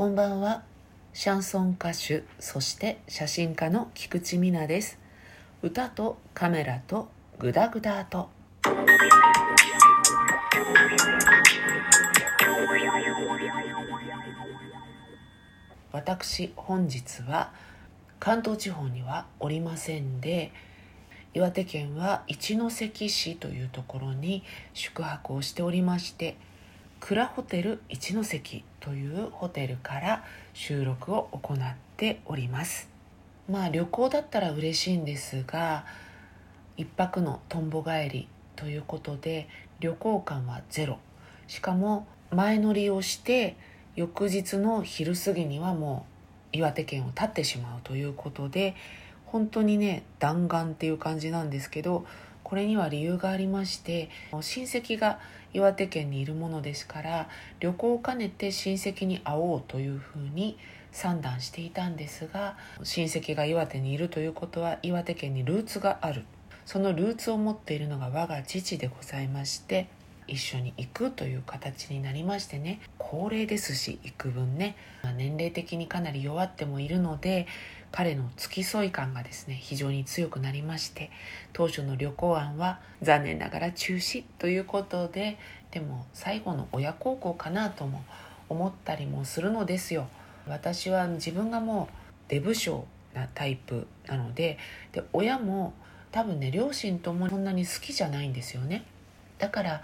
こんばんは。シャンソン歌手そして写真家の菊池美奈です。歌とカメラとグダグダと。私本日は関東地方にはおりませんで岩手県は一関市というところに宿泊をしておりまして蔵ホテル一関というホテルから収録を行っております。まあ旅行だったら嬉しいんですが1泊のとんぼ帰りということで旅行感はゼロ。しかも前乗りをして翌日の昼過ぎにはもう岩手県を立ってしまうということで本当にね弾丸っていう感じなんですけどこれには理由がありまして親戚が岩手県にいるものですから旅行を兼ねて親戚に会おうというふうに算段していたんですが親戚が岩手にいるということは岩手県にルーツがある。そのルーツを持っているのが我が父でございまして一緒に行くという形になりましてね高齢ですし幾分ね年齢的にかなり弱ってもいるので彼の付き添い感がですね非常に強くなりまして当初の旅行案は残念ながら中止ということででも最後の親孝行かなとも思ったりもするのですよ。私は自分がもうデブ症なタイプなのでで親も多分ね両親ともそんなに好きじゃないんですよね。だから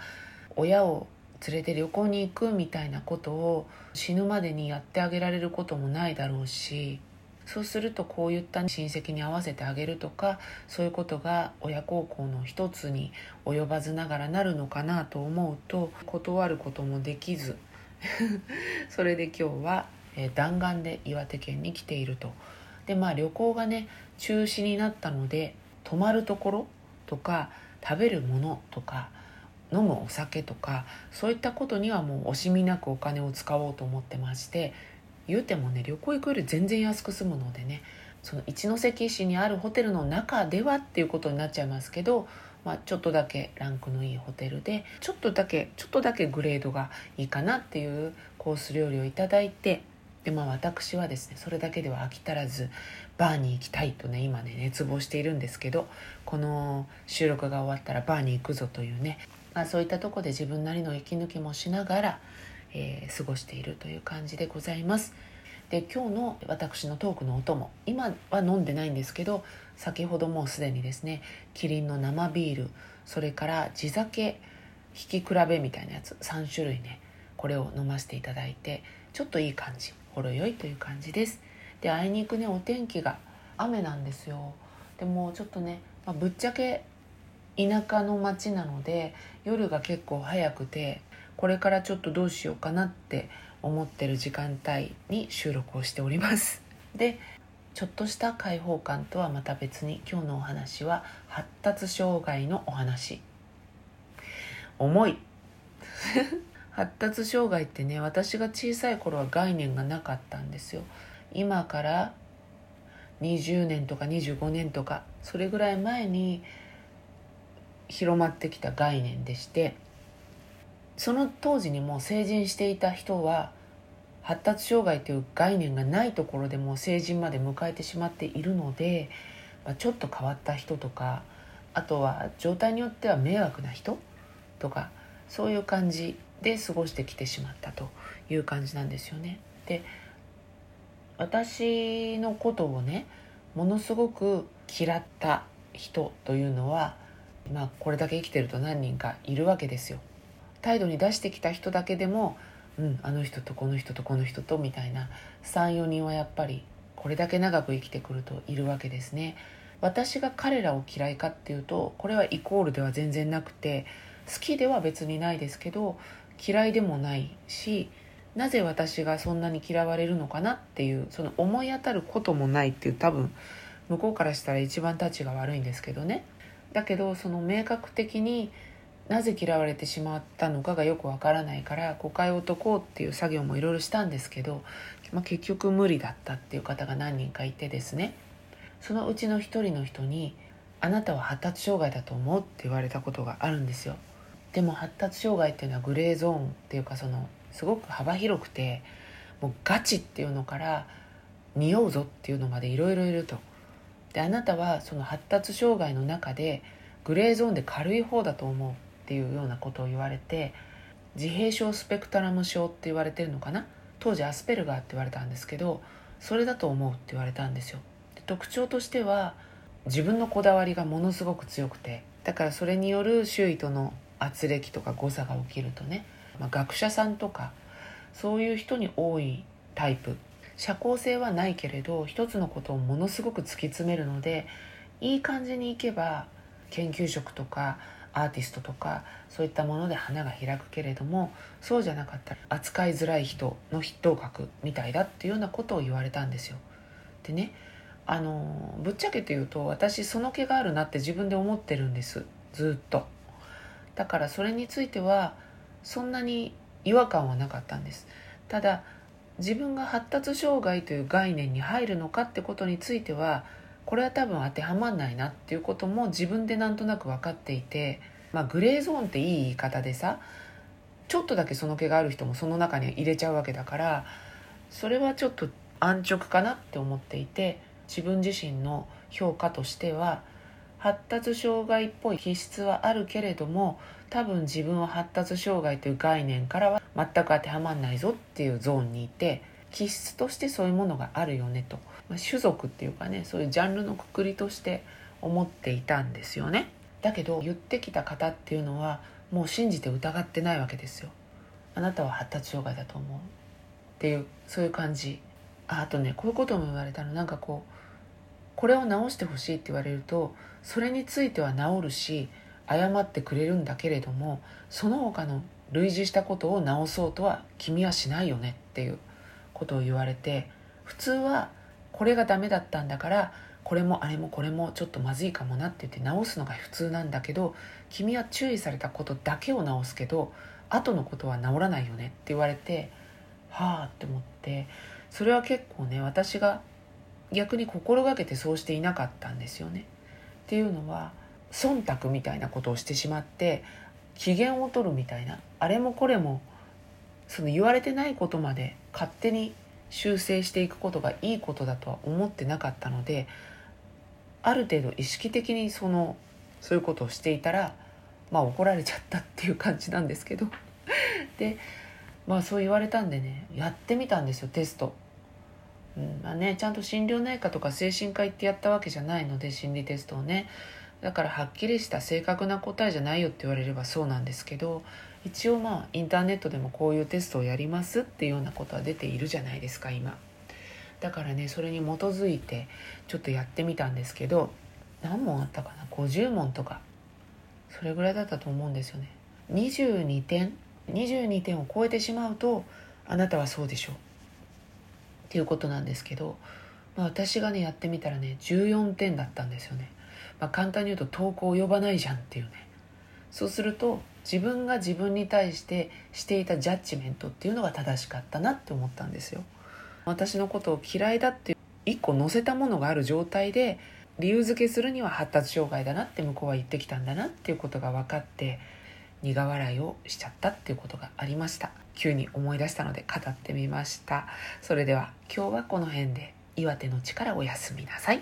親を連れて旅行に行くみたいなことを死ぬまでにやってあげられることもないだろうしそうするとこういった親戚に合わせてあげるとかそういうことが親孝行の一つに及ばずながらなるのかなと思うと断ることもできず それで今日は、弾丸で岩手県に来ていると。でまあ旅行がね中止になったので泊まるところとか食べるものとか飲むお酒とかそういったことにはもう惜しみなくお金を使おうと思ってまして言うてもね旅行行くより全然安く済むのでねその一関市にあるホテルの中ではっていうことになっちゃいますけど、まあ、ちょっとだけランクのいいホテルでちょっとだけちょっとだけグレードがいいかなっていうコース料理をいただいてでまあ私はですねそれだけでは飽き足らずバーに行きたいとね今ね熱望しているんですけどこの収録が終わったらバーに行くぞというねまあ、そういったとこで自分なりの息抜きもしながら、えー、過ごしているという感じでございます。で今日の私のトークのお供今は飲んでないんですけど先ほどもうすでにですねキリンの生ビールそれから地酒引き比べみたいなやつ3種類ねこれを飲ませていただいてちょっといい感じほろ酔いという感じですであいにくねお天気が雨なんですよでもちょっとね、まあ、ぶっちゃけ田舎の町なので夜が結構早くてこれからちょっとどうしようかなって思ってる時間帯に収録をしております。でちょっとした開放感とはまた別に今日のお話は発達障害のお話。重い。発達障害ってね私が小さい頃は概念がなかったんですよ。今から20年とか25年とかそれぐらい前に広まってきた概念でしてその当時にもう成人していた人は発達障害という概念がないところでも成人まで迎えてしまっているので、まあ、ちょっと変わった人とかあとは状態によっては迷惑な人とかそういう感じで過ごしてきてしまったという感じなんですよね。で私のことをねものすごく嫌った人というのはまあこれだけ生きてると何人かいるわけですよ。態度に出してきた人だけでも、うん、あの人とこの人とこの人とみたいな34人はやっぱりこれだけ長く生きてくるといるわけですね。私が彼らを嫌いかっていうとこれはイコールでは全然なくて好きでは別にないですけど嫌いでもないしなぜ私がそんなに嫌われるのかなっていうその思い当たることもないっていう多分向こうからしたら一番たちが悪いんですけどねだけどその明確的になぜ嫌われてしまったのかがよくわからないから誤解を解こうっていう作業もいろいろしたんですけど、まあ、結局無理だったっていう方が何人かいてですね。そのうちの一人の人に「あなたは発達障害だと思う」って言われたことがあるんですよ。でも発達障害っていうのはグレーゾーンっていうかそのすごく幅広くてもうガチっていうのから匂うぞっていうのまでいろいろいると。であなたはその発達障害の中でグレーゾーンで軽い方だと思う。っていうようなことを言われて自閉症スペクトラム症って言われてるのかな？当時アスペルガーって言われたんですけどそれだと思うって言われたんですよ。で特徴としては自分のこだわりがものすごく強くてだからそれによる周囲との圧力とか誤差が起きるとね、まあ、学者さんとかそういう人に多いタイプ。社交性はないけれど一つのことをものすごく突き詰めるのでいい感じにいけば研究職とかアーティストとかそういったもので花が開くけれどもそうじゃなかったら扱いづらい人の筆頭格みたいだっていうようなことを言われたんですよ。でねあのぶっちゃけて言うと私その気があるなって自分で思ってるんですずっと。だからそれについてはそんなに違和感はなかったんです。ただ自分が発達障害という概念に入るのかってことについてはこれは多分当てはまんないなっていうことも自分でなんとなく分かっていて、まあ、グレーゾーンっていい言い方でさちょっとだけその気がある人もその中に入れちゃうわけだからそれはちょっと安直かなって思っていて自分自身の評価としては発達障害っぽい気質はあるけれども多分自分は発達障害という概念からは全く当てはまんないぞっていうゾーンにいて気質としてそういうものがあるよねと、まあ、種族っていうかねそういうジャンルのくくりとして思っていたんですよね。だけど言ってきた方っていうのはもう信じて疑ってないわけですよ。あなたは発達障害だと思う。っていうそういう感じ。ああとねこういうことも言われたの。なんかこうこれを直してほしいって言われるとそれについては治るし謝ってくれるんだけれどもその他の類似したことを直そうとは君はしないよねっていうことを言われて普通はこれがダメだったんだからこれもあれもこれもちょっとまずいかもなって言って直すのが普通なんだけど君は注意されたことだけを直すけど後のことは治らないよねって言われてはあって思ってそれは結構ね私が逆に心がけてそうしていなかったんですよね。っていうのは忖度みたいなことをしてしまって機嫌を取るみたいなあれもこれもその言われてないことまで勝手に修正していくことがいいことだとは思ってなかったのである程度意識的にそのそういうことをしていたらまあ怒られちゃったっていう感じなんですけど でまあそう言われたんでねやってみたんですよテスト。うんまあね、ちゃんと心療内科とか精神科行ってやったわけじゃないので心理テストをねだからはっきりした正確な答えじゃないよって言われればそうなんですけど一応まあインターネットでもこういうテストをやりますっていうようなことは出ているじゃないですか今。だからねそれに基づいてちょっとやってみたんですけど何問あったかな？50問とか。それぐらいだったと思うんですよね。22点？22点を超えてしまうとあなたはそうでしょう。っていうことなんですけど、まあ、私がねやってみたらね14点だったんですよね。まあ、簡単に言うと投稿及ばないじゃんっていうね。そうすると自分が自分に対してしていたジャッジメントっていうのが正しかったなって思ったんですよ。私のことを嫌いだって一個載せたものがある状態で理由付けするには発達障害だなって向こうは言ってきたんだなっていうことが分かって苦笑いをしちゃったっていうことがありました。急に思い出したので語ってみました。それでは今日はこの辺で岩手の力おやすみなさい。